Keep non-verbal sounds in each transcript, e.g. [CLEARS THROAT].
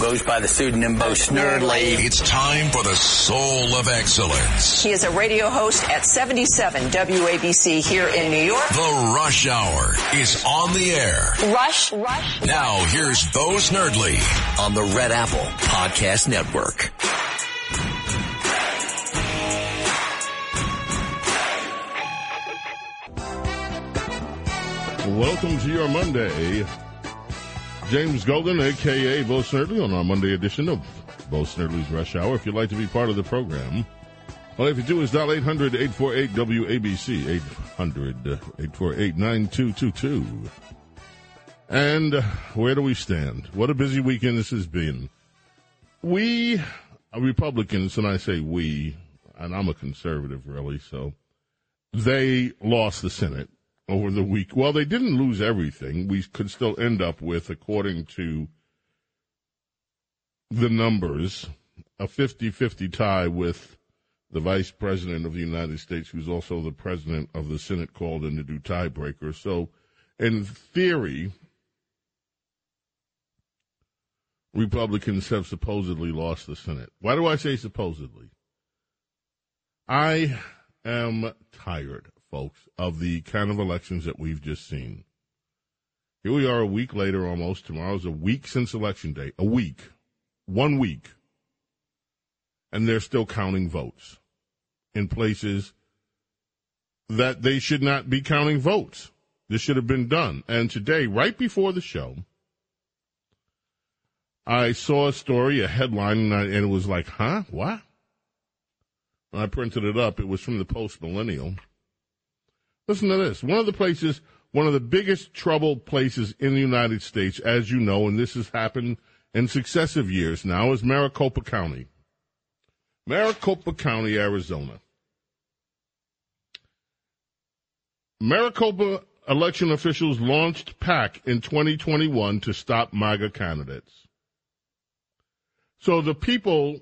Goes by the pseudonym Bo Snerdley. It's time for the soul of excellence. He is a radio host at 77 WABC here in New York. The Rush Hour is on the air. Rush, Rush. Now here's Bo Snerdley on the Red Apple Podcast Network. Welcome to your Monday. James Golden, aka Bo Snerdley, on our Monday edition of Bo Snerdley's Rush Hour. If you'd like to be part of the program, all you have to do is dial 800 848 WABC, 800 848 9222. And uh, where do we stand? What a busy weekend this has been. We Republicans, and I say we, and I'm a conservative really, so they lost the Senate over the week. Well, they didn't lose everything. We could still end up with, according to the numbers, a 50 50 tie with the Vice President of the United States, who's also the President of the Senate, called in to do tiebreaker. So, in theory, Republicans have supposedly lost the Senate. Why do I say supposedly? I am tired folks, of the kind of elections that we've just seen. Here we are a week later almost. Tomorrow's a week since election day. A week. One week. And they're still counting votes in places that they should not be counting votes. This should have been done. And today, right before the show, I saw a story, a headline, and, I, and it was like, huh? What? When I printed it up, it was from the Post Millennial. Listen to this. One of the places, one of the biggest trouble places in the United States, as you know, and this has happened in successive years now, is Maricopa County. Maricopa County, Arizona. Maricopa election officials launched PAC in 2021 to stop MAGA candidates. So the people,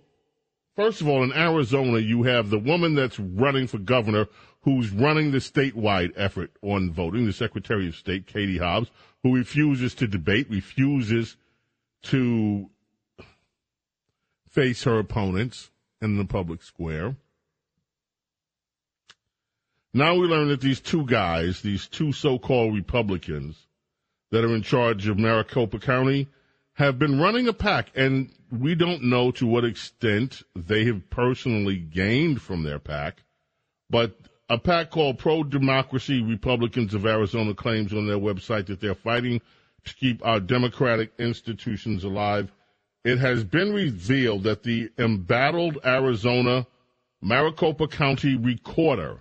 first of all, in Arizona, you have the woman that's running for governor who's running the statewide effort on voting, the Secretary of State, Katie Hobbs, who refuses to debate, refuses to face her opponents in the public square. Now we learn that these two guys, these two so-called Republicans that are in charge of Maricopa County, have been running a PAC, and we don't know to what extent they have personally gained from their PAC, but a PAC called Pro Democracy Republicans of Arizona claims on their website that they're fighting to keep our democratic institutions alive. It has been revealed that the embattled Arizona Maricopa County recorder,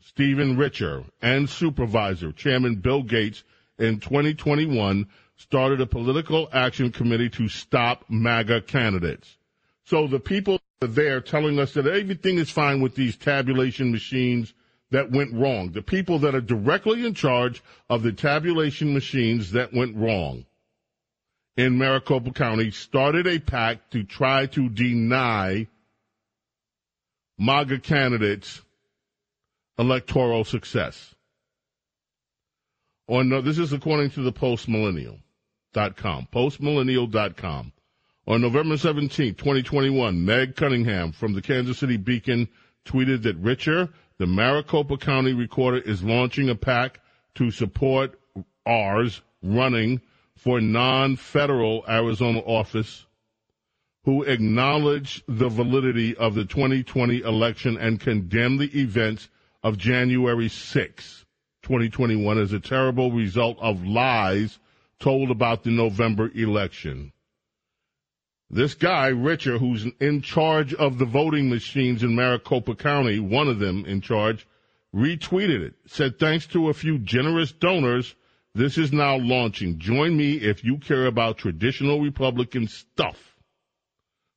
Stephen Richer, and supervisor, Chairman Bill Gates, in 2021 started a political action committee to stop MAGA candidates. So the people there telling us that everything is fine with these tabulation machines that went wrong. The people that are directly in charge of the tabulation machines that went wrong in Maricopa County started a pact to try to deny MAGA candidates electoral success. On, this is according to the postmillennial.com, postmillennial.com. On November 17, 2021, Meg Cunningham from the Kansas City Beacon tweeted that Richer, the Maricopa County recorder, is launching a PAC to support ours running for non-federal Arizona office who acknowledge the validity of the 2020 election and condemn the events of January 6, 2021 as a terrible result of lies told about the November election. This guy, Richer, who's in charge of the voting machines in Maricopa County, one of them in charge, retweeted it. Said, thanks to a few generous donors, This is now launching. Join me if you care about traditional Republican stuff.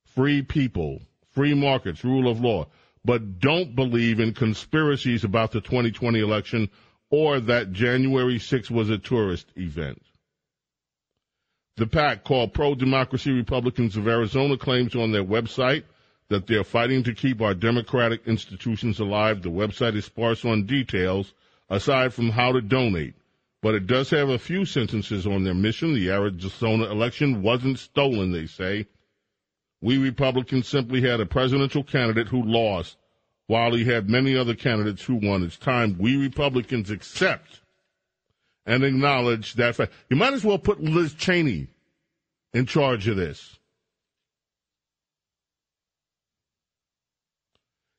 Free people, free markets, rule of law, but don't believe in conspiracies about the 2020 election or that January 6th was a tourist event. The PAC, called Pro Democracy Republicans of Arizona, claims on their website that they're fighting to keep our democratic institutions alive. The website is sparse on details aside from how to donate but it does have a few sentences on their mission. The Arizona election wasn't stolen, they say. We Republicans simply had a presidential candidate who lost, while he had many other candidates who won. It's time we Republicans accept and acknowledge that fact. You might as well put Liz Cheney in charge of this.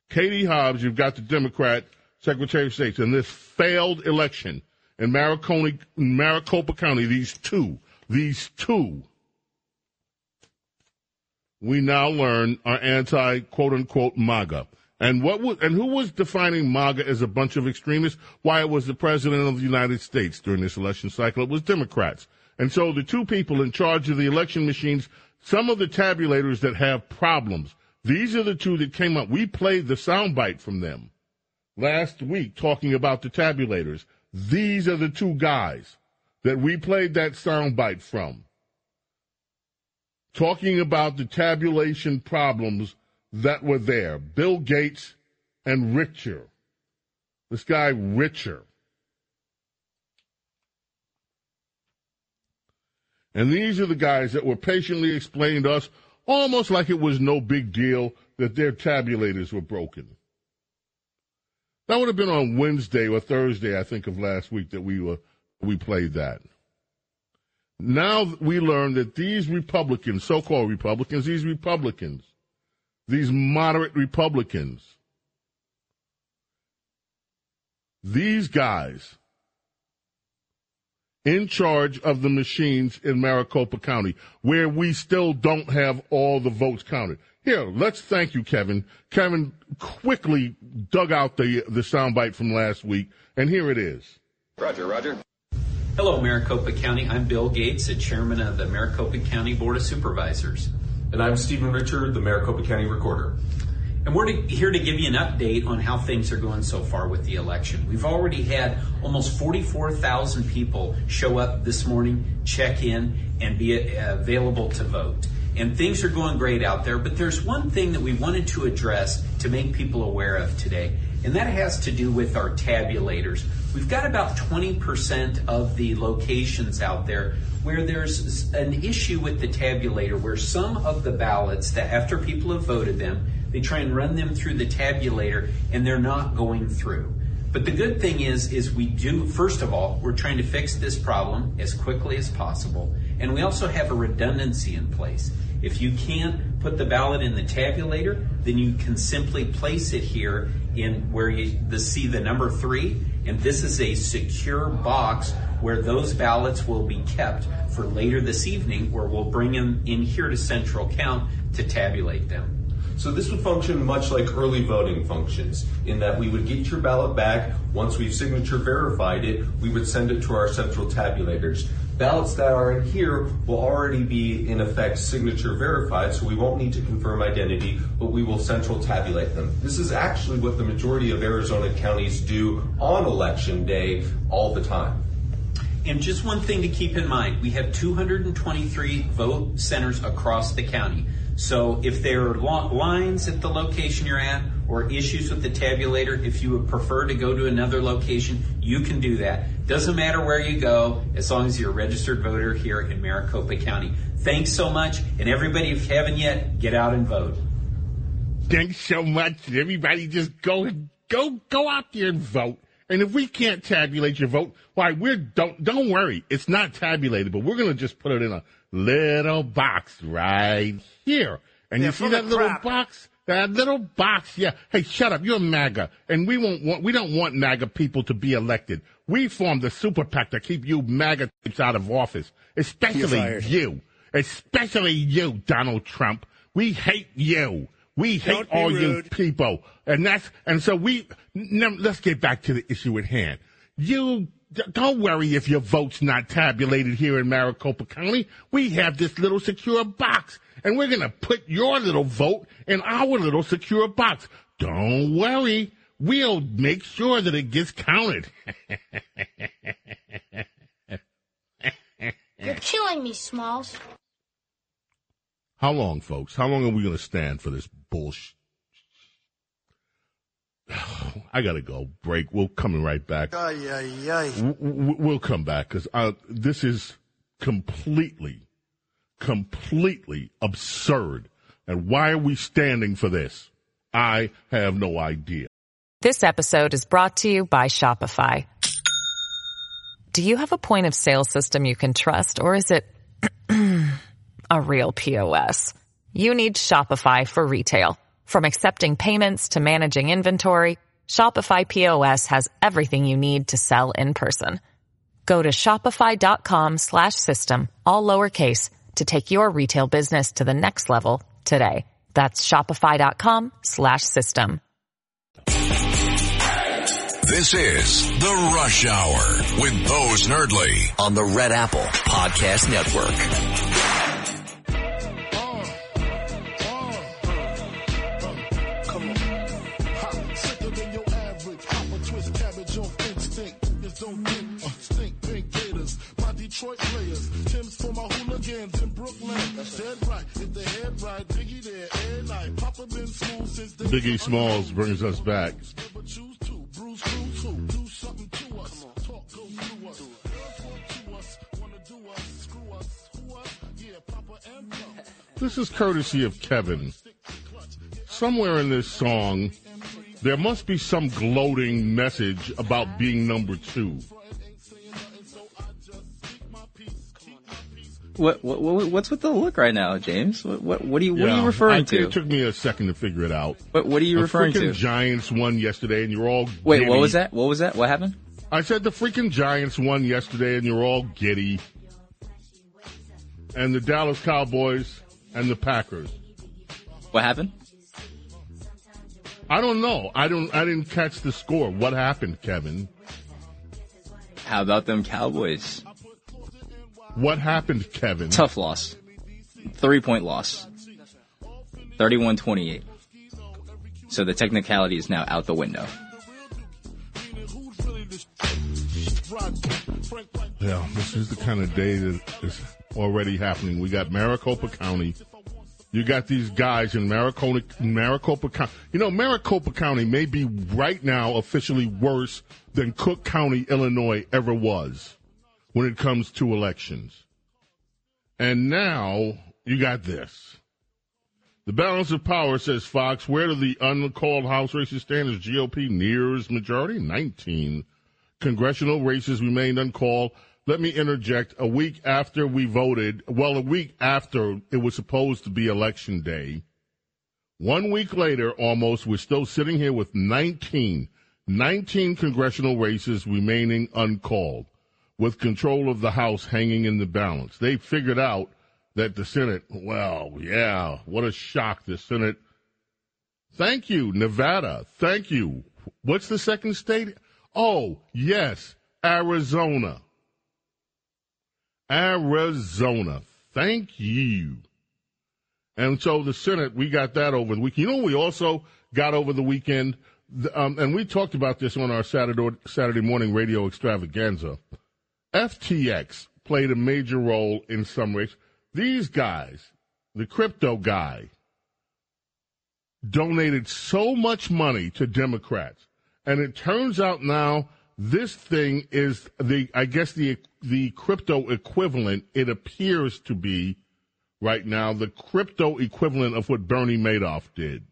Katie Hobbs, you've got the Democrat Secretary of State in this failed election in Maricopa, Maricopa County, these two, these two, we now learn are anti quote unquote MAGA. And what was, and who was defining MAGA as a bunch of extremists? Why it was the president of the United States during this election cycle. It was Democrats. And so the two people in charge of the election machines, some of the tabulators that have problems, these are the two that came up. We played the soundbite from them last week talking about the tabulators. These are the two guys that we played that soundbite from. Talking about the tabulation problems that were there. Bill Gates and Richer. This guy, Richer. And these are the guys that were patiently explaining to us, almost like it was no big deal, that their tabulators were broken. That would have been on Wednesday or Thursday, I think, of last week that we were we played that. Now we learn that these Republicans, so-called Republicans, these Republicans, these moderate Republicans, these guys in charge of the machines in Maricopa County, where we still don't have all the votes counted. Here, let's thank you, Kevin. Kevin quickly dug out the the soundbite from last week, and here it is. Roger, Roger. Hello, Maricopa County. I'm Bill Gates, the chairman of the Maricopa County Board of Supervisors. And I'm Stephen Richer, the Maricopa County Recorder. And we're here to give you an update on how things are going so far with the election. We've already had almost 44,000 people show up this morning, check in, and be uh, available to vote and things are going great out there. But there's one thing that we wanted to address to make people aware of today, and that has to do with our tabulators. We've got about 20% of the locations out there where there's an issue with the tabulator, where some of the ballots that after people have voted them, they try and run them through the tabulator and they're not going through. But the good thing is, is we do, first of all, we're trying to fix this problem as quickly as possible. And we also have a redundancy in place. If you can't put the ballot in the tabulator, then you can simply place it here in where you the, see the number three. And this is a secure box where those ballots will be kept for later this evening, where we'll bring them in here to central count to tabulate them. So this would function much like early voting functions, in that we would get your ballot back. Once we've signature verified it, we would send it to our central tabulators. Ballots that are in here will already be in effect signature verified, so we won't need to confirm identity, but we will central tabulate them. This is actually what the majority of Arizona counties do on election day all the time. And just one thing to keep in mind, we have 223 vote centers across the county. So if there are lines at the location you're at or issues with the tabulator, if you would prefer to go to another location, you can do that. Doesn't matter where you go, as long as you're a registered voter here in Maricopa County. Thanks so much. And everybody, if you haven't yet, get out and vote. Thanks so much. Everybody just go, go, go out there and vote. And if we can't tabulate your vote, why we're don't don't worry, it's not tabulated, but we're gonna just put it in a little box right here. And yeah, you see that little box? That little box, yeah. Hey, shut up. You're MAGA, and we won't want. We don't want MAGA people to be elected. We formed the super PAC to keep you MAGA types out of office, especially you, especially you, Donald Trump. We hate you. We hate all rude. you people, and that's and so we. Now, let's get back to the issue at hand. You don't worry if your vote's not tabulated here in Maricopa County. We have this little secure box, and we're going to put your little vote in our little secure box. Don't worry. We'll make sure that it gets counted. [LAUGHS] You're killing me, Smalls. How long, folks? How long are we going to stand for this bullshit? [SIGHS] I gotta go. Break. We'll coming right back. Ay, ay, ay. W- w- We'll come back because uh, this is completely, completely absurd. And why are we standing for this? I have no idea. This episode is brought to you by Shopify. Do you have a point of sale system you can trust or is it [CLEARS THROAT] a real POS? You need Shopify for retail. From accepting payments to managing inventory, Shopify POS has everything you need to sell in person. Go to shopify.com slash system, all lowercase, to take your retail business to the next level today. That's shopify.com slash system. This is The Rush Hour with Bo Snerdley. On the Red Apple Podcast Network. Us? Smalls brings us back. This is courtesy of Kevin. Somewhere in this song, there must be some gloating message about being number two. What, what what what's with the look right now, James? What what, what are you what are you referring I- to? It took me a second to figure it out. What what are you referring to? The referring freaking to? Giants won yesterday, and you're all Wait, giddy. what was that? What was that? What happened? I said the freaking Giants won yesterday, and you're all giddy. And the Dallas Cowboys and the Packers. What happened? I don't know. I don't. I didn't catch the score. What happened, Kevin? How about them Cowboys? What happened, Kevin? Tough loss. Three point loss. 31-28. So the technicality is now out the window. Yeah, this is the kind of day that is already happening. We got Maricopa County. You got these guys in Maricopa, Maricopa County. You know, Maricopa County may be right now officially worse than Cook County, Illinois ever was when it comes to elections. And now you got this. The balance of power, says Fox. Where do the uncalled House races stand as GOP nears majority? 19 congressional races remained uncalled. Let me interject. A week after we voted, well, a week after it was supposed to be election day, one week later almost, we're still sitting here with 19, 19 congressional races remaining uncalled with control of the House hanging in the balance. They figured out that the Senate, well, yeah, what a shock. The Senate. Thank you, Nevada. Thank you. What's the second state? Oh, yes, Arizona. Arizona. Thank you. And so the Senate, we got that over the weekend. You know, we also got over the weekend, um, and we talked about this on our Saturday, Saturday morning radio extravaganza. FTX played a major role in some ways. These guys, the crypto guy, donated so much money to Democrats. And it turns out now this thing is the, I guess the, the crypto equivalent, it appears to be right now, the crypto equivalent of what Bernie Madoff did.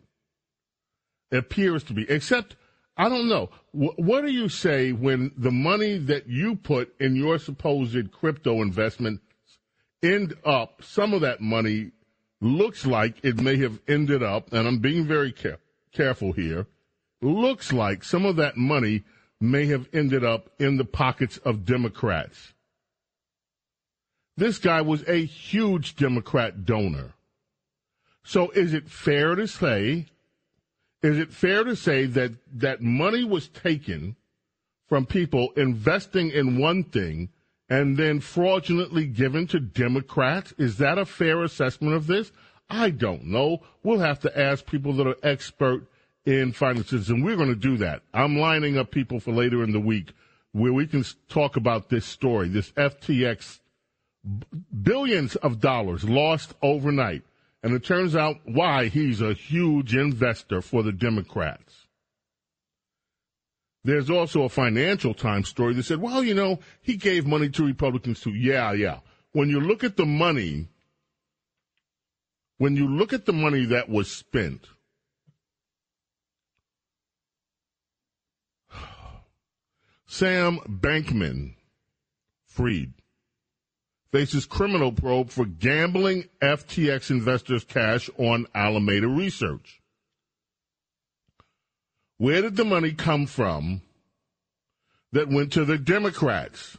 It appears to be, except, I don't know. Wh- what do you say when the money that you put in your supposed crypto investment end up, some of that money looks like it may have ended up, and I'm being very care- careful here, looks like some of that money may have ended up in the pockets of Democrats. This guy was a huge Democrat donor. So is it fair to say, is it fair to say that that money was taken from people investing in one thing and then fraudulently given to Democrats? Is that a fair assessment of this? I don't know. We'll have to ask people that are expert in finances, and we're going to do that. I'm lining up people for later in the week where we can talk about this story, this FTX billions of dollars lost overnight. And it turns out why he's a huge investor for the Democrats. There's also a Financial Times story that said, well, you know, he gave money to Republicans too. Yeah, yeah. When you look at the money, when you look at the money that was spent, [SIGHS] Sam Bankman Fried faces criminal probe for gambling FTX investors' cash on Alameda Research. Where did the money come from that went to the Democrats?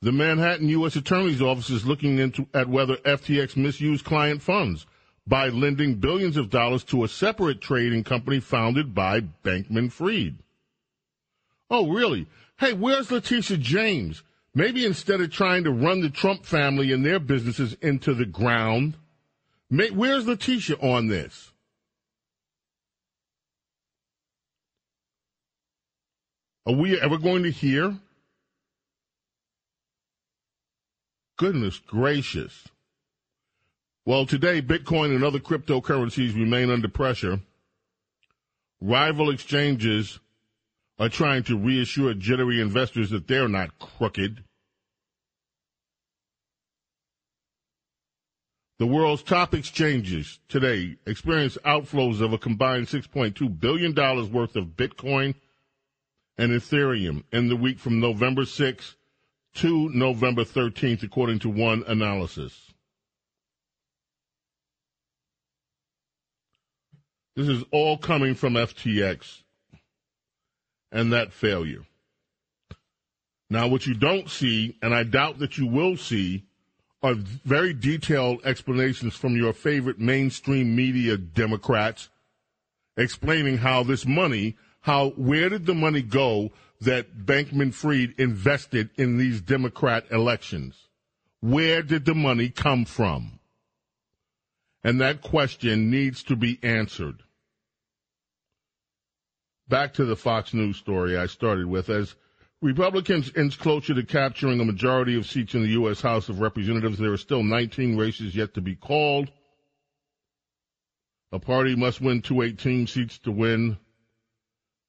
The Manhattan U.S. Attorney's Office is looking into at whether FTX misused client funds by lending billions of dollars to a separate trading company founded by Bankman Fried. Oh, really? Hey, where's Letitia James? Maybe instead of trying to run the Trump family and their businesses into the ground, may, where's Letitia on this? Are we ever going to hear? Goodness gracious. Well, today, Bitcoin and other cryptocurrencies remain under pressure. Rival exchanges are trying to reassure jittery investors that they're not crooked. The world's top exchanges today experienced outflows of a combined $6.2 billion worth of Bitcoin and Ethereum in the week from November 6th to November 13th, according to one analysis. This is all coming from FTX and that failure. Now, what you don't see, and I doubt that you will see, are very detailed explanations from your favorite mainstream media Democrats explaining how this money, how, where did the money go that Bankman Fried invested in these Democrat elections? Where did the money come from? And that question needs to be answered back to the Fox News story I started with. As Republicans inch closer to capturing a majority of seats in the U.S. House of Representatives, there are still 19 races yet to be called. A party must win 218 seats to win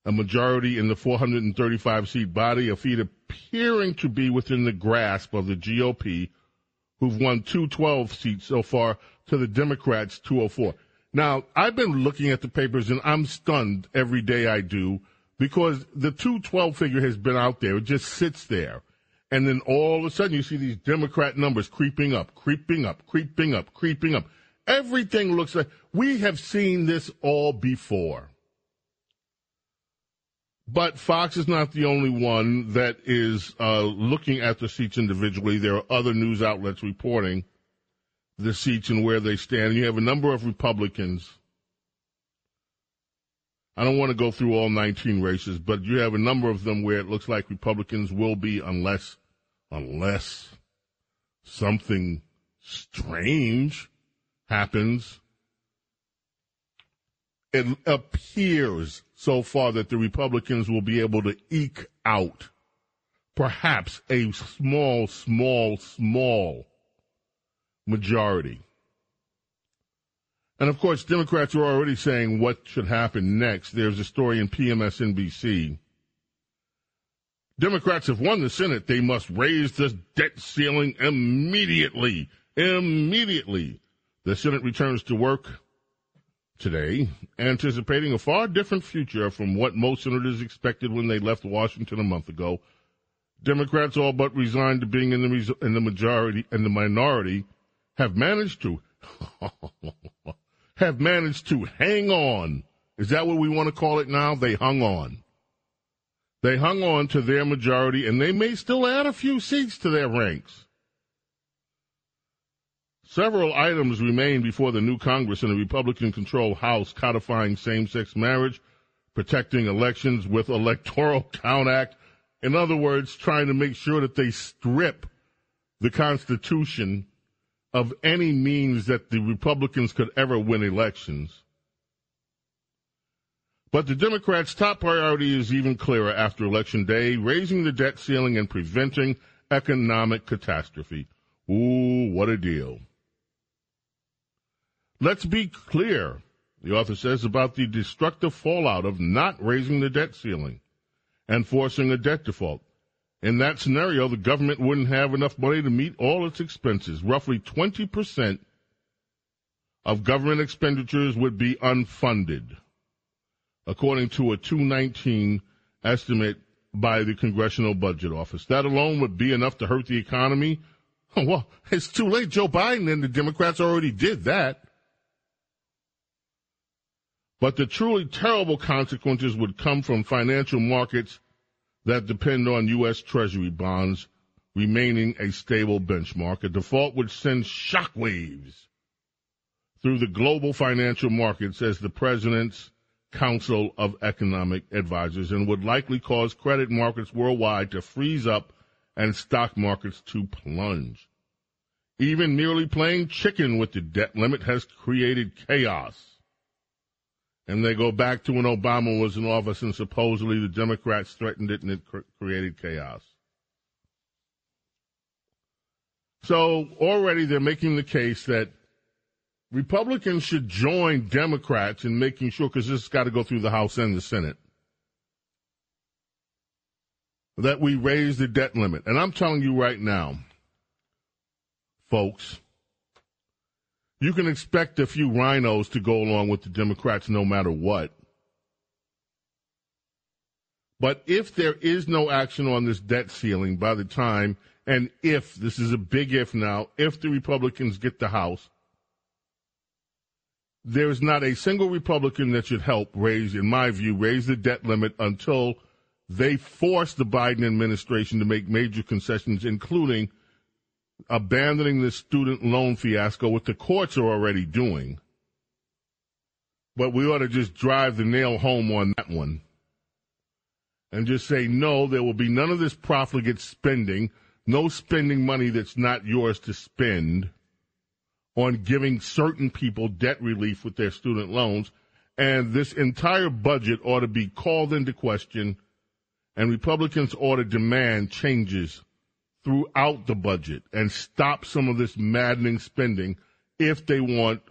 a majority in the 435 seat body, a feat appearing to be within the grasp of the GOP, who've won 212 seats so far to the Democrats 204. Now, I've been looking at the papers and I'm stunned every day I do because the 212 figure has been out there. It just sits there. And then all of a sudden you see these Democrat numbers creeping up, creeping up, creeping up, creeping up. Everything looks like we have seen this all before. But Fox is not the only one that is uh, looking at the seats individually. There are other news outlets reporting the seats and where they stand. And you have a number of Republicans. I don't want to go through all 19 races, but you have a number of them where it looks like Republicans will be unless, unless something strange happens. It appears so far that the Republicans will be able to eke out perhaps a small, small, small majority. And of course, Democrats are already saying what should happen next. There's a story in PMSNBC. Democrats have won the Senate. They must raise the debt ceiling immediately. Immediately. The Senate returns to work today, anticipating a far different future from what most senators expected when they left Washington a month ago. Democrats all but resigned to being in the, in the majority and the minority have managed to [LAUGHS] have managed to hang on. Is that what we want to call it now? They hung on. They hung on to their majority and they may still add a few seats to their ranks. Several items remain before the new Congress in a Republican controlled House codifying same sex marriage, protecting elections with Electoral [LAUGHS] Count Act. In other words, trying to make sure that they strip the Constitution of any means that the Republicans could ever win elections. But the Democrats' top priority is even clearer after Election Day raising the debt ceiling and preventing economic catastrophe. Ooh, what a deal. Let's be clear, the author says, about the destructive fallout of not raising the debt ceiling and forcing a debt default. In that scenario, the government wouldn't have enough money to meet all its expenses. Roughly 20% of government expenditures would be unfunded, according to a 219 estimate by the Congressional Budget Office. That alone would be enough to hurt the economy. [LAUGHS] well, it's too late. Joe Biden and the Democrats already did that. But the truly terrible consequences would come from financial markets that depend on U.S. Treasury bonds remaining a stable benchmark. A default would send shockwaves through the global financial markets as the president's Council of Economic Advisors and would likely cause credit markets worldwide to freeze up and stock markets to plunge. Even merely playing chicken with the debt limit has created chaos and they go back to when Obama was in office and supposedly the Democrats threatened it and it cr- created chaos. So already they're making the case that Republicans should join Democrats in making sure, because this has got to go through the House and the Senate, that we raise the debt limit. And I'm telling you right now, folks, you can expect a few RINOs to go along with the Democrats no matter what. But if there is no action on this debt ceiling by the time, and if, this is a big if now, if the Republicans get the House, there is not a single Republican that should help raise, in my view, raise the debt limit until they force the Biden administration to make major concessions, including abandoning this student loan fiasco, what the courts are already doing. But we ought to just drive the nail home on that one and just say, no, there will be none of this profligate spending, no spending money that's not yours to spend on giving certain people debt relief with their student loans. And this entire budget ought to be called into question, and Republicans ought to demand changes throughout the budget and stop some of this maddening spending if they want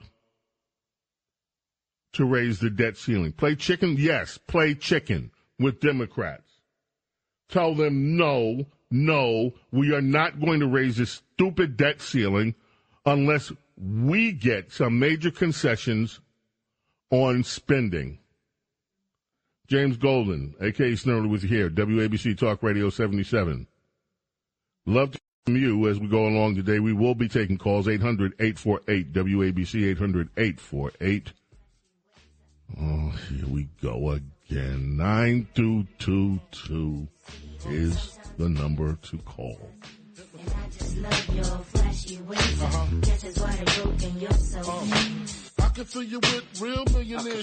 to raise the debt ceiling. Play chicken? Yes, play chicken with Democrats. Tell them no, no, we are not going to raise this stupid debt ceiling unless we get some major concessions on spending. James Golden, aka Snerdley, with you here, WABC Talk Radio 77. Love to from you as we go along today. We will be taking calls 800-848 WABC 800-848. Oh, here we go again. 9222 is the number to call. Oh. I can fill you with real millionaire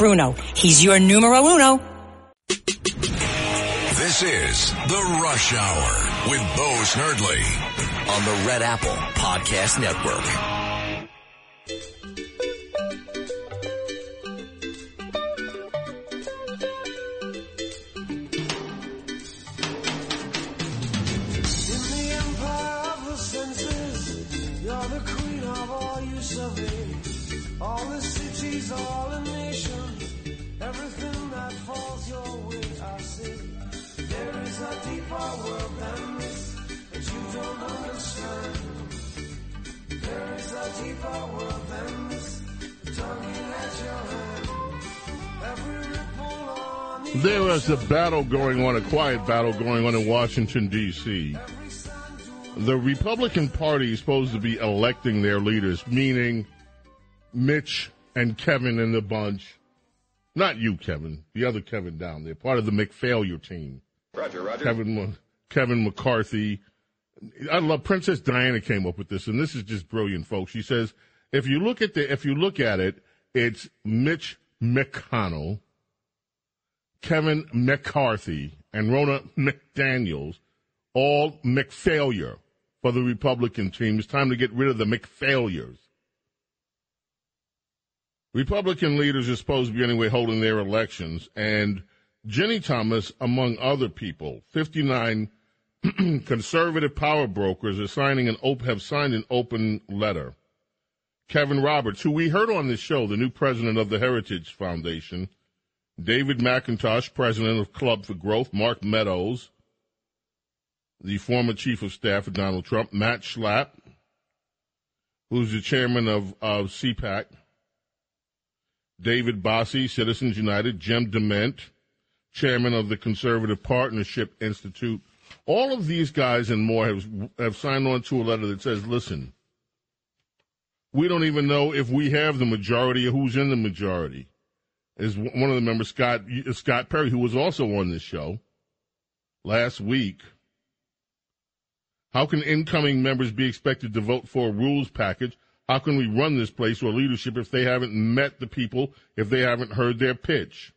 Bruno. He's your numero uno. This is The Rush Hour with Bo Snerdley on the Red Apple Podcast Network. There is a battle going on, a quiet battle going on in Washington, D.C. The Republican Party is supposed to be electing their leaders, meaning Mitch and Kevin and the bunch. Not you, Kevin, the other Kevin down there, part of the McFailure team. Roger, Roger. Kevin, Kevin McCarthy. I love Princess Diana came up with this, and this is just brilliant, folks. She says if you look at the if you look at it, it's Mitch McConnell, Kevin McCarthy, and Rona McDaniels, all McFailure for the Republican team. It's time to get rid of the McFailures. Republican leaders are supposed to be anyway holding their elections, and Ginni Thomas, among other people, 59 [CLEARS THROAT] conservative power brokers are signing an op- have signed an open letter. Kevin Roberts, who we heard on this show, the new president of the Heritage Foundation, David McIntosh, president of Club for Growth, Mark Meadows, the former chief of staff of Donald Trump, Matt Schlapp, who's the chairman of, of CPAC, David Bossie, Citizens United, Jim DeMint, chairman of the Conservative Partnership Institute. All of these guys and more have, have signed on to a letter that says, listen, we don't even know if we have the majority or who's in the majority. Is one of the members, Scott Scott Perry, who was also on this show last week. How can incoming members be expected to vote for a rules package? How can we run this place or leadership if they haven't met the people, if they haven't heard their pitch?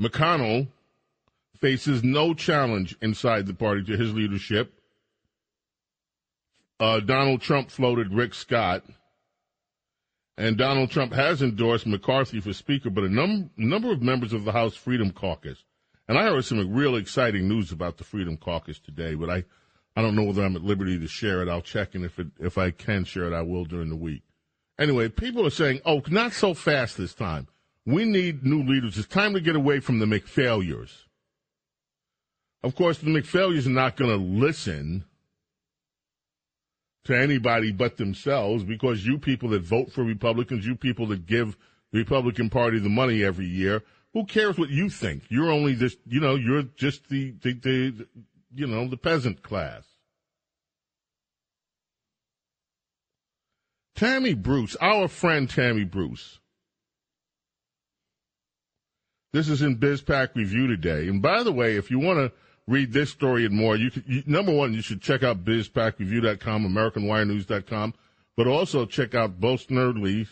McConnell faces no challenge inside the party to his leadership. Uh, Donald Trump floated Rick Scott, and Donald Trump has endorsed McCarthy for Speaker, but a num- number of members of the House Freedom Caucus, and I heard some real exciting news about the Freedom Caucus today, but I, I don't know whether I'm at liberty to share it. I'll check, and if it, if I can share it, I will during the week. Anyway, people are saying, "Oh, not so fast this time." We need new leaders. It's time to get away from the McFailures. Of course, the McFailures are not going to listen to anybody but themselves because you people that vote for Republicans, you people that give the Republican Party the money every year, who cares what you think? You're only this, you know, you're just the, the, the you know, the peasant class. Tammy Bruce, our friend Tammy Bruce. This is in BizPac Review today. And by the way, if you want to read this story and more, you, you number one, you should check out BizPacReview.com, AmericanWireNews.com, but also check out Bo Snerdley's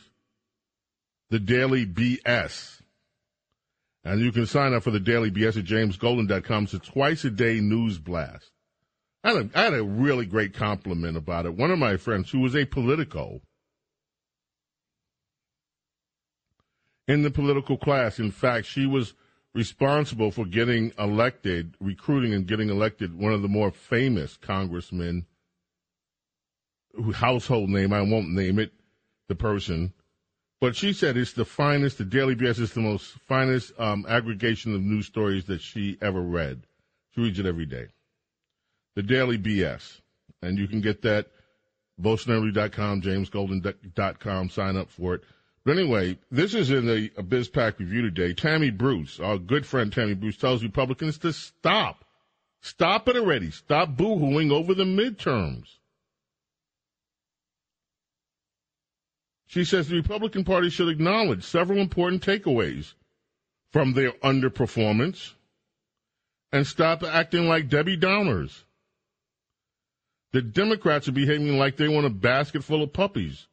The Daily BS. And you can sign up for the Daily BS at JamesGolden.com. It's a twice a day news blast. I had, a, I had a really great compliment about it. One of my friends who was a Politico in the political class, in fact, she was responsible for getting elected, recruiting and getting elected one of the more famous congressmen, household name, I won't name it, the person. But she said it's the finest, the Daily BS is the most finest um, aggregation of news stories that she ever read. She reads it every day. The Daily BS. And you can get that, BoSnerdley.com, JamesGolden.com, sign up for it. But anyway, this is in the BizPac review today. Tammy Bruce, our good friend Tammy Bruce, tells Republicans to stop. Stop it already. Stop boohooing over the midterms. She says the Republican Party should acknowledge several important takeaways from their underperformance and stop acting like Debbie Downers. The Democrats are behaving like they want a basket full of puppies.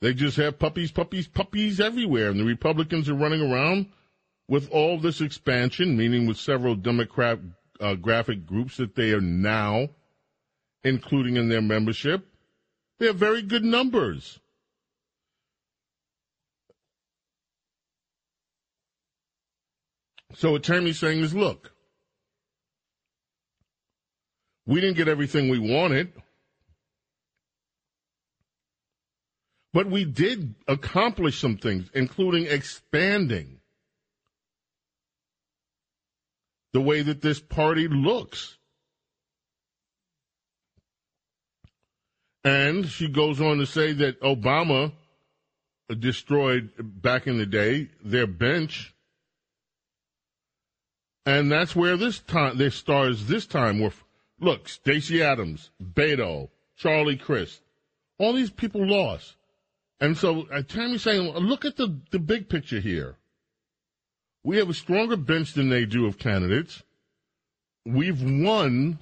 They just have puppies, puppies, puppies everywhere. And the Republicans are running around with all this expansion, meaning with several Democrat uh, graphic groups that they are now including in their membership. They have very good numbers. So what Tammy's saying is, look, we didn't get everything we wanted. But we did accomplish some things, including expanding the way that this party looks. And she goes on to say that Obama destroyed back in the day their bench. And that's where this time their stars this time were. Look, Stacey Adams, Beto, Charlie Crist, all these people lost. And so uh, Tammy's saying, look at the, the big picture here. We have a stronger bench than they do of candidates. We've won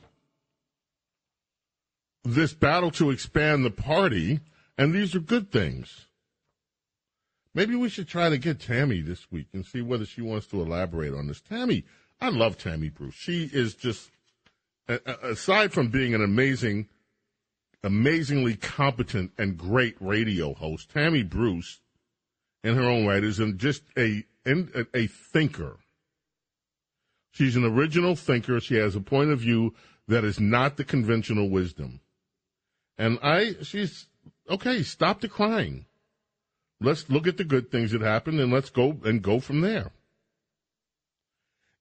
this battle to expand the party, and these are good things. Maybe we should try to get Tammy this week and see whether she wants to elaborate on this. Tammy, I love Tammy Bruce. She is just, aside from being an amazing, amazingly competent and great radio host, Tammy Bruce, in her own right, is just a a thinker. She's an original thinker. She has a point of view that is not the conventional wisdom. And I, she's okay. Stop the crying. Let's look at the good things that happened and let's go and go from there.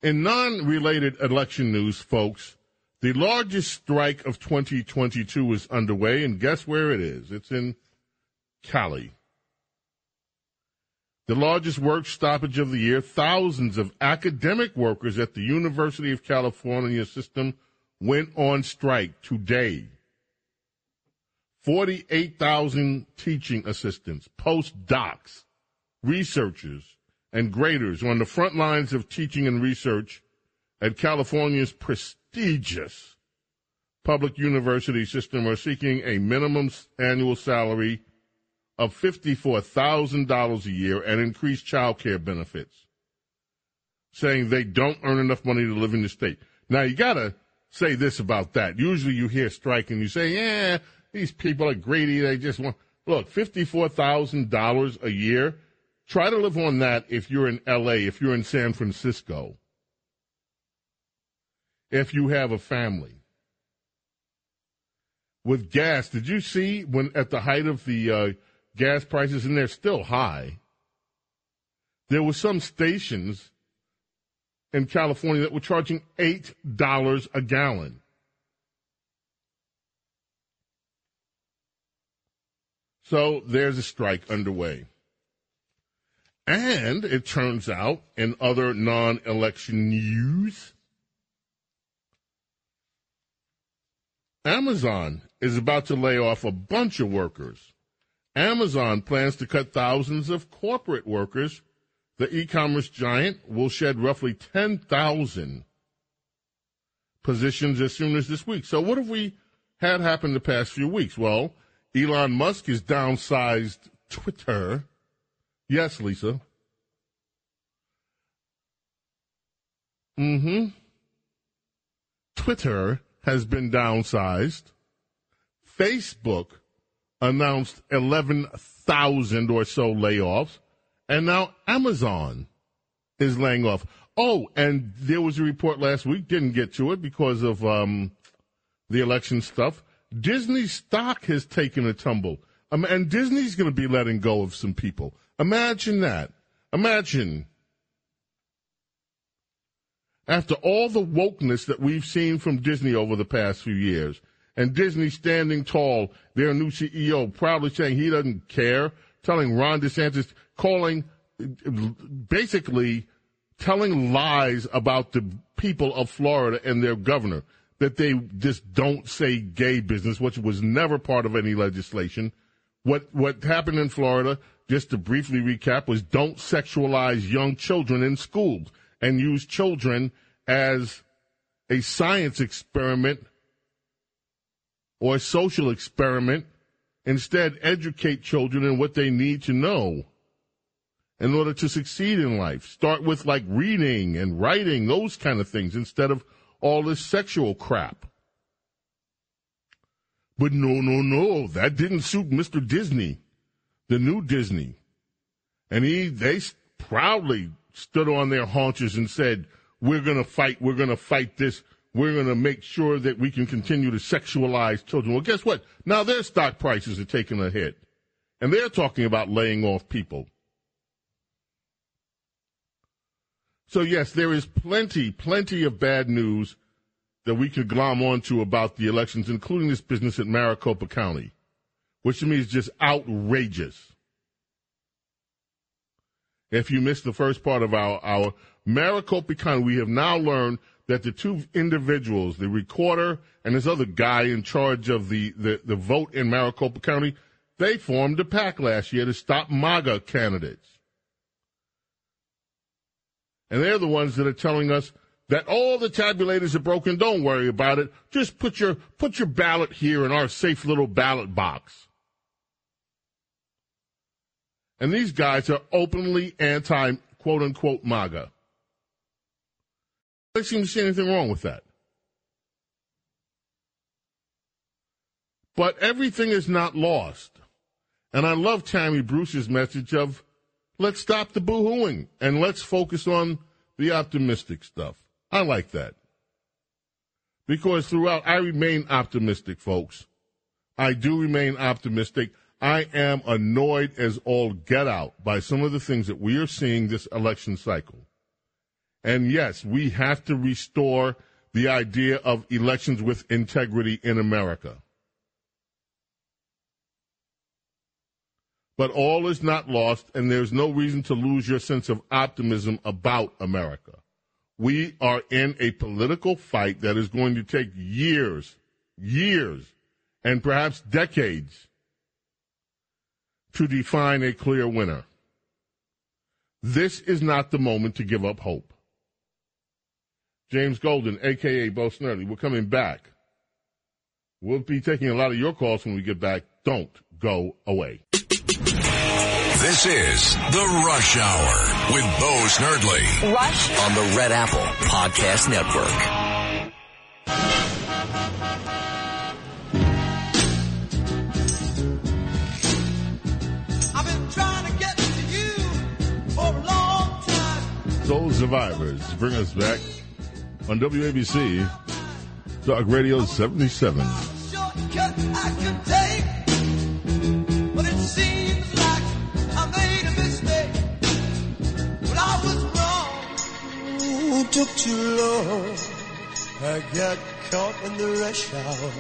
In non-related election news, folks, the largest strike of 2022 is underway, and guess where it is? It's in Cali. The largest work stoppage of the year, thousands of academic workers at the University of California system went on strike today. 48,000 teaching assistants, postdocs, researchers, and graders on the front lines of teaching and research at California's prestigious public university system are seeking a minimum annual salary of $54,000 a year and increased child care benefits, saying they don't earn enough money to live in the state. Now, you got to say this about that. Usually you hear strike and you say, yeah, these people are greedy. They just want, look, $54,000 a year. Try to live on that if you're in LA, if you're in San Francisco, if you have a family. With gas, did you see when at the height of the uh, gas prices, and they're still high, there were some stations in California that were charging $8 a gallon. So there's a strike underway. And it turns out, in other non election news, Amazon is about to lay off a bunch of workers. Amazon plans to cut thousands of corporate workers. The e commerce giant will shed roughly 10,000 positions as soon as this week. So, what have we had happen the past few weeks? Well, Elon Musk has downsized Twitter. Yes, Lisa. Mm hmm. Twitter has been downsized. Facebook announced 11,000 or so layoffs, and now Amazon is laying off. Oh, and there was a report last week, didn't get to it because of um, the election stuff. Disney stock has taken a tumble. Um, and Disney's going to be letting go of some people. Imagine that. Imagine. After all the wokeness that we've seen from Disney over the past few years, and Disney standing tall, their new CEO proudly saying he doesn't care, telling Ron DeSantis, calling, basically telling lies about the people of Florida and their governor, that they just don't say gay business, which was never part of any legislation. What, what happened in Florida, just to briefly recap, was don't sexualize young children in schools and use children as a science experiment or a social experiment. Instead, educate children in what they need to know in order to succeed in life. Start with like reading and writing, those kind of things, instead of all this sexual crap. But no, no, no, that didn't suit Mr. Disney, the new Disney. And he, they proudly stood on their haunches and said, we're going to fight, we're going to fight this we're going to make sure that we can continue to sexualize children. Well, guess what? Now their stock prices are taking a hit. And they're talking about laying off people. So, yes, there is plenty, plenty of bad news that we could glom onto about the elections, including this business at Maricopa County, which to me is just outrageous. If you missed the first part of our our Maricopa County, we have now learned that the two individuals, the recorder and this other guy in charge of the, the, the vote in Maricopa County, they formed a PAC last year to stop MAGA candidates. And they're the ones that are telling us that all the tabulators are broken. Don't worry about it. Just put your put your ballot here in our safe little ballot box. And these guys are openly anti quote unquote MAGA. I seem to see anything wrong with that. But everything is not lost. And I love Tammy Bruce's message of let's stop the boo-hooing and let's focus on the optimistic stuff. I like that. Because throughout, I remain optimistic, folks. I do remain optimistic. I am annoyed as all get out by some of the things that we are seeing this election cycle. And yes, we have to restore the idea of elections with integrity in America. But all is not lost, and there's no reason to lose your sense of optimism about America. We are in a political fight that is going to take years, years, and perhaps decades to define a clear winner. This is not the moment to give up hope. James Golden, aka Bo Snerdley, we're coming back. We'll be taking a lot of your calls when we get back. Don't go away. This is The Rush Hour with Bo Snerdley. Rush on the Red Apple Podcast Network. Survivors bring us back on WABC Talk Radio 77. shortcut I could take, but it seems like I made a mistake. But I was wrong. Ooh, took too long. I got caught in the rush hour.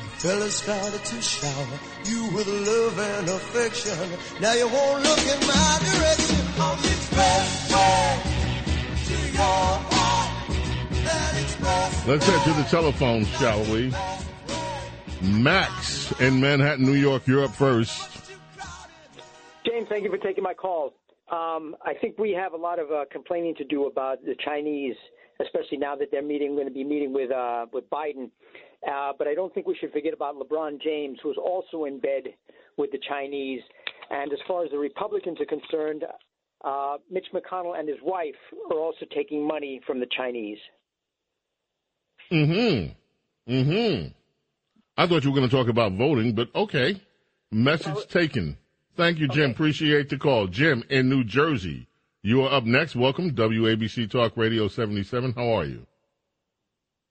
The fellas started to shower you with love and affection. Now you won't look in my direction on the expressway to Let's head to the telephone, shall we? Max in Manhattan, New York, you're up first. James, thank you for taking my call. Um, I think we have a lot of uh, complaining to do about the Chinese, especially now that they're meeting, going to be meeting with uh, with Biden. Uh, but I don't think we should forget about LeBron James, who's also in bed with the Chinese. And as far as the Republicans are concerned, uh, Mitch McConnell and his wife are also taking money from the Chinese. Mm-hmm. Mm-hmm. I thought you were going to talk about voting, but okay. Message taken. Thank you, Jim. Appreciate the call. Jim in New Jersey. You are up next. Welcome, WABC Talk Radio 77. How are you?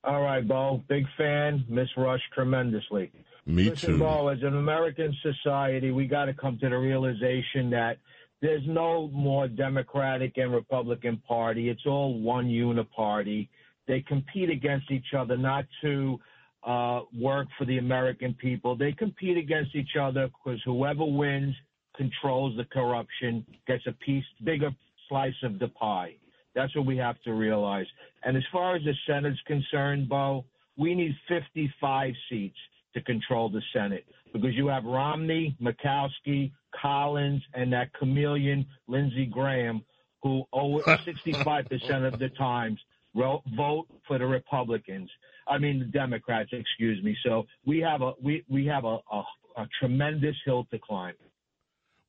All right, Bo. Big fan. Miss Rush tremendously. Me Listen, too. Bo, as an American society, we got to come to the realization that there's no more Democratic and Republican party. It's all one uniparty. They compete against each other not to uh, work for the American people. They compete against each other because whoever wins controls the corruption, gets a piece, bigger slice of the pie. That's what we have to realize. And as far as the Senate's concerned, Bo, we need 55 seats to control the Senate because you have Romney, Murkowski, Collins, and that chameleon Lindsey Graham, who oh, [LAUGHS] 65% of the times vote for the Republicans. I mean the Democrats, excuse me. So we have a we we have a, a, a tremendous hill to climb.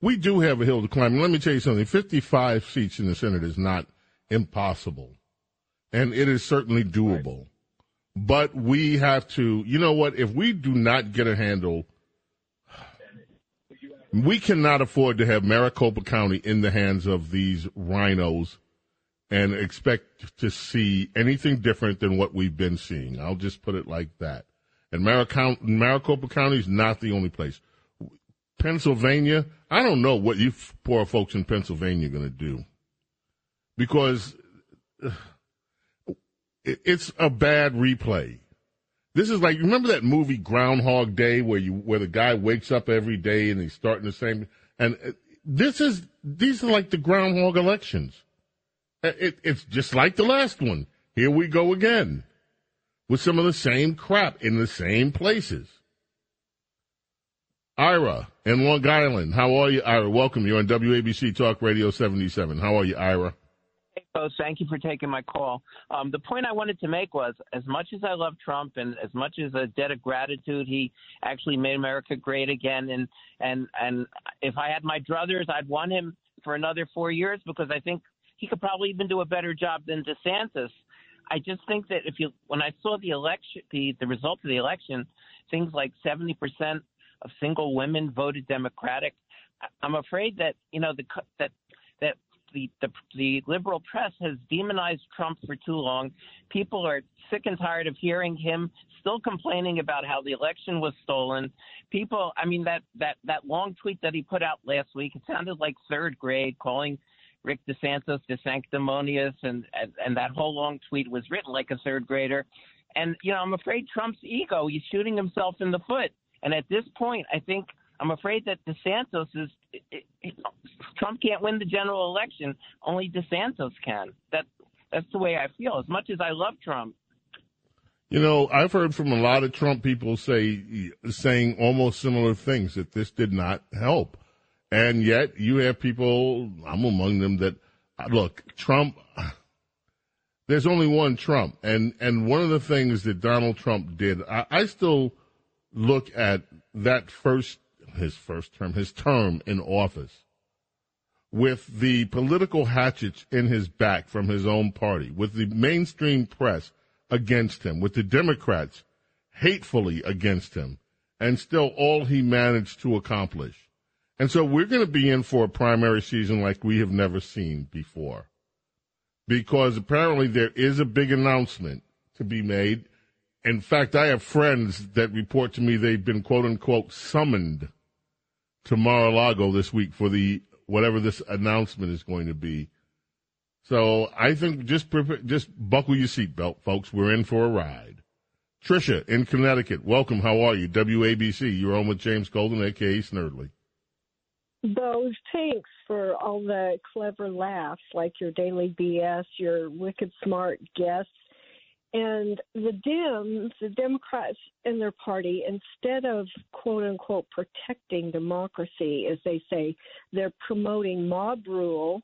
We do have a hill to climb. Let me tell you something. 55 seats in the Senate is not impossible. And it is certainly doable. But we have to, you know what? If we do not get a handle, we cannot afford to have Maricopa County in the hands of these RINOs and expect to see anything different than what we've been seeing. I'll just put it like that. And Maricopa, County is not the only place. Pennsylvania, I don't know what you poor folks in Pennsylvania are going to do because [SIGHS] it's a bad replay. This is like remember that movie Groundhog Day where you where the guy wakes up every day and he's starting the same and uh, this is these are like the groundhog elections. Uh, It, it's just like the last one. Here we go again with some of the same crap in the same places. Ira in Long Island, how are you, Ira? Welcome. You're on WABC Talk Radio 77. How are you, Ira? Hey, folks, thank you for taking my call. Um, the point I wanted to make was, as much as I love Trump and as much as a debt of gratitude, he actually made America great again. And and and if I had my druthers, I'd want him for another four years because I think he could probably even do a better job than DeSantis. I just think that if you, when I saw the election, the the result of the election, things like seventy percent of single women voted Democratic. I'm afraid that you know the that that the, the the liberal press has demonized Trump for too long. People are sick and tired of hearing him still complaining about how the election was stolen. People, I mean that that that long tweet that he put out last week, it sounded like third grade, calling Rick DeSantis the sanctimonious, and and, and that whole long tweet was written like a third grader. And you know, I'm afraid Trump's ego, he's shooting himself in the foot. And at this point, I think I'm afraid that DeSantis is. It, Trump can't win the general election. Only DeSantis can. That that's the way I feel. As much as I love Trump, You know, I've heard from a lot of Trump people say saying almost similar things that this did not help, and yet you have people, I'm among them, that uh, look, Trump. [SIGHS] There's only one Trump, and and one of the things that Donald Trump did, I, I still look at that first his first term, his term in office, with the political hatchets in his back from his own party, with the mainstream press against him, with the Democrats hatefully against him, and still all he managed to accomplish. And so we're going to be in for a primary season like we have never seen before. Because apparently there is a big announcement to be made. In fact, I have friends that report to me they've been quote unquote summoned to Mar-a-Lago this week for the whatever this announcement is going to be. So I think just prepare, just buckle your seatbelt, folks. We're in for a ride. Trisha in Connecticut, welcome. How are you? WABC. You're on with James Golden, aka Snerdley. Those thanks for all the clever laughs, like your daily BS, your wicked smart guests. And the Dems, the Democrats and their party, instead of quote unquote protecting democracy, as they say, they're promoting mob rule,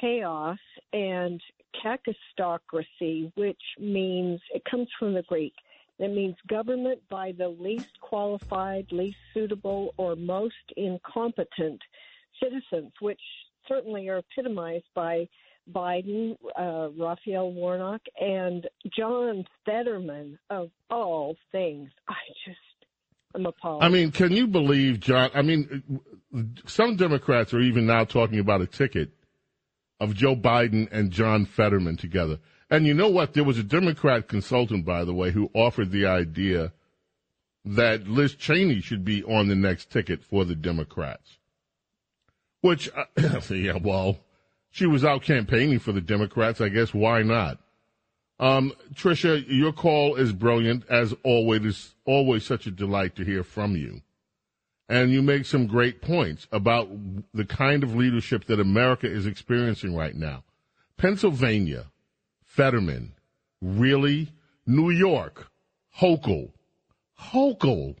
chaos, and kakistocracy, which means it comes from the Greek. It means government by the least qualified, least suitable, or most incompetent citizens, which certainly are epitomized by Biden, uh, Raphael Warnock, and John Fetterman, of all things. I just, I'm appalled. I mean, can you believe, John? I mean, some Democrats are even now talking about a ticket of Joe Biden and John Fetterman together. And you know what? There was a Democrat consultant, by the way, who offered the idea that Liz Cheney should be on the next ticket for the Democrats. Which, uh, [COUGHS] yeah, well, she was out campaigning for the Democrats. I guess why not? Um, Trisha, your call is brilliant as always. It's always such a delight to hear from you. And you make some great points about the kind of leadership that America is experiencing right now. Pennsylvania, Fetterman, really? New York, Hochul, Hochul.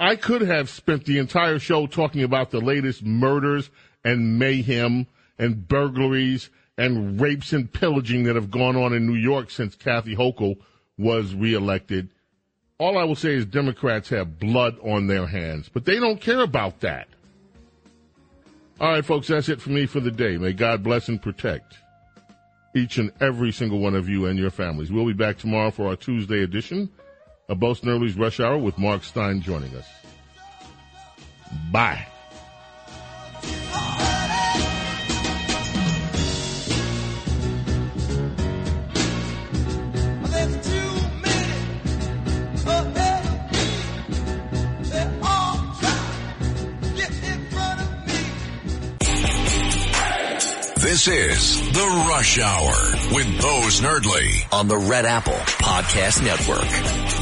I could have spent the entire show talking about the latest murders and mayhem and burglaries and rapes and pillaging that have gone on in New York since Kathy Hochul was reelected. All I will say is Democrats have blood on their hands, but they don't care about that. All right, folks, that's it for me for the day. May God bless and protect each and every single one of you and your families. We'll be back tomorrow for our Tuesday edition of Bo Snerdley's Rush Hour with Mark Steyn joining us. Bye. This is The Rush Hour with Bo Snerdley on the Red Apple Podcast Network.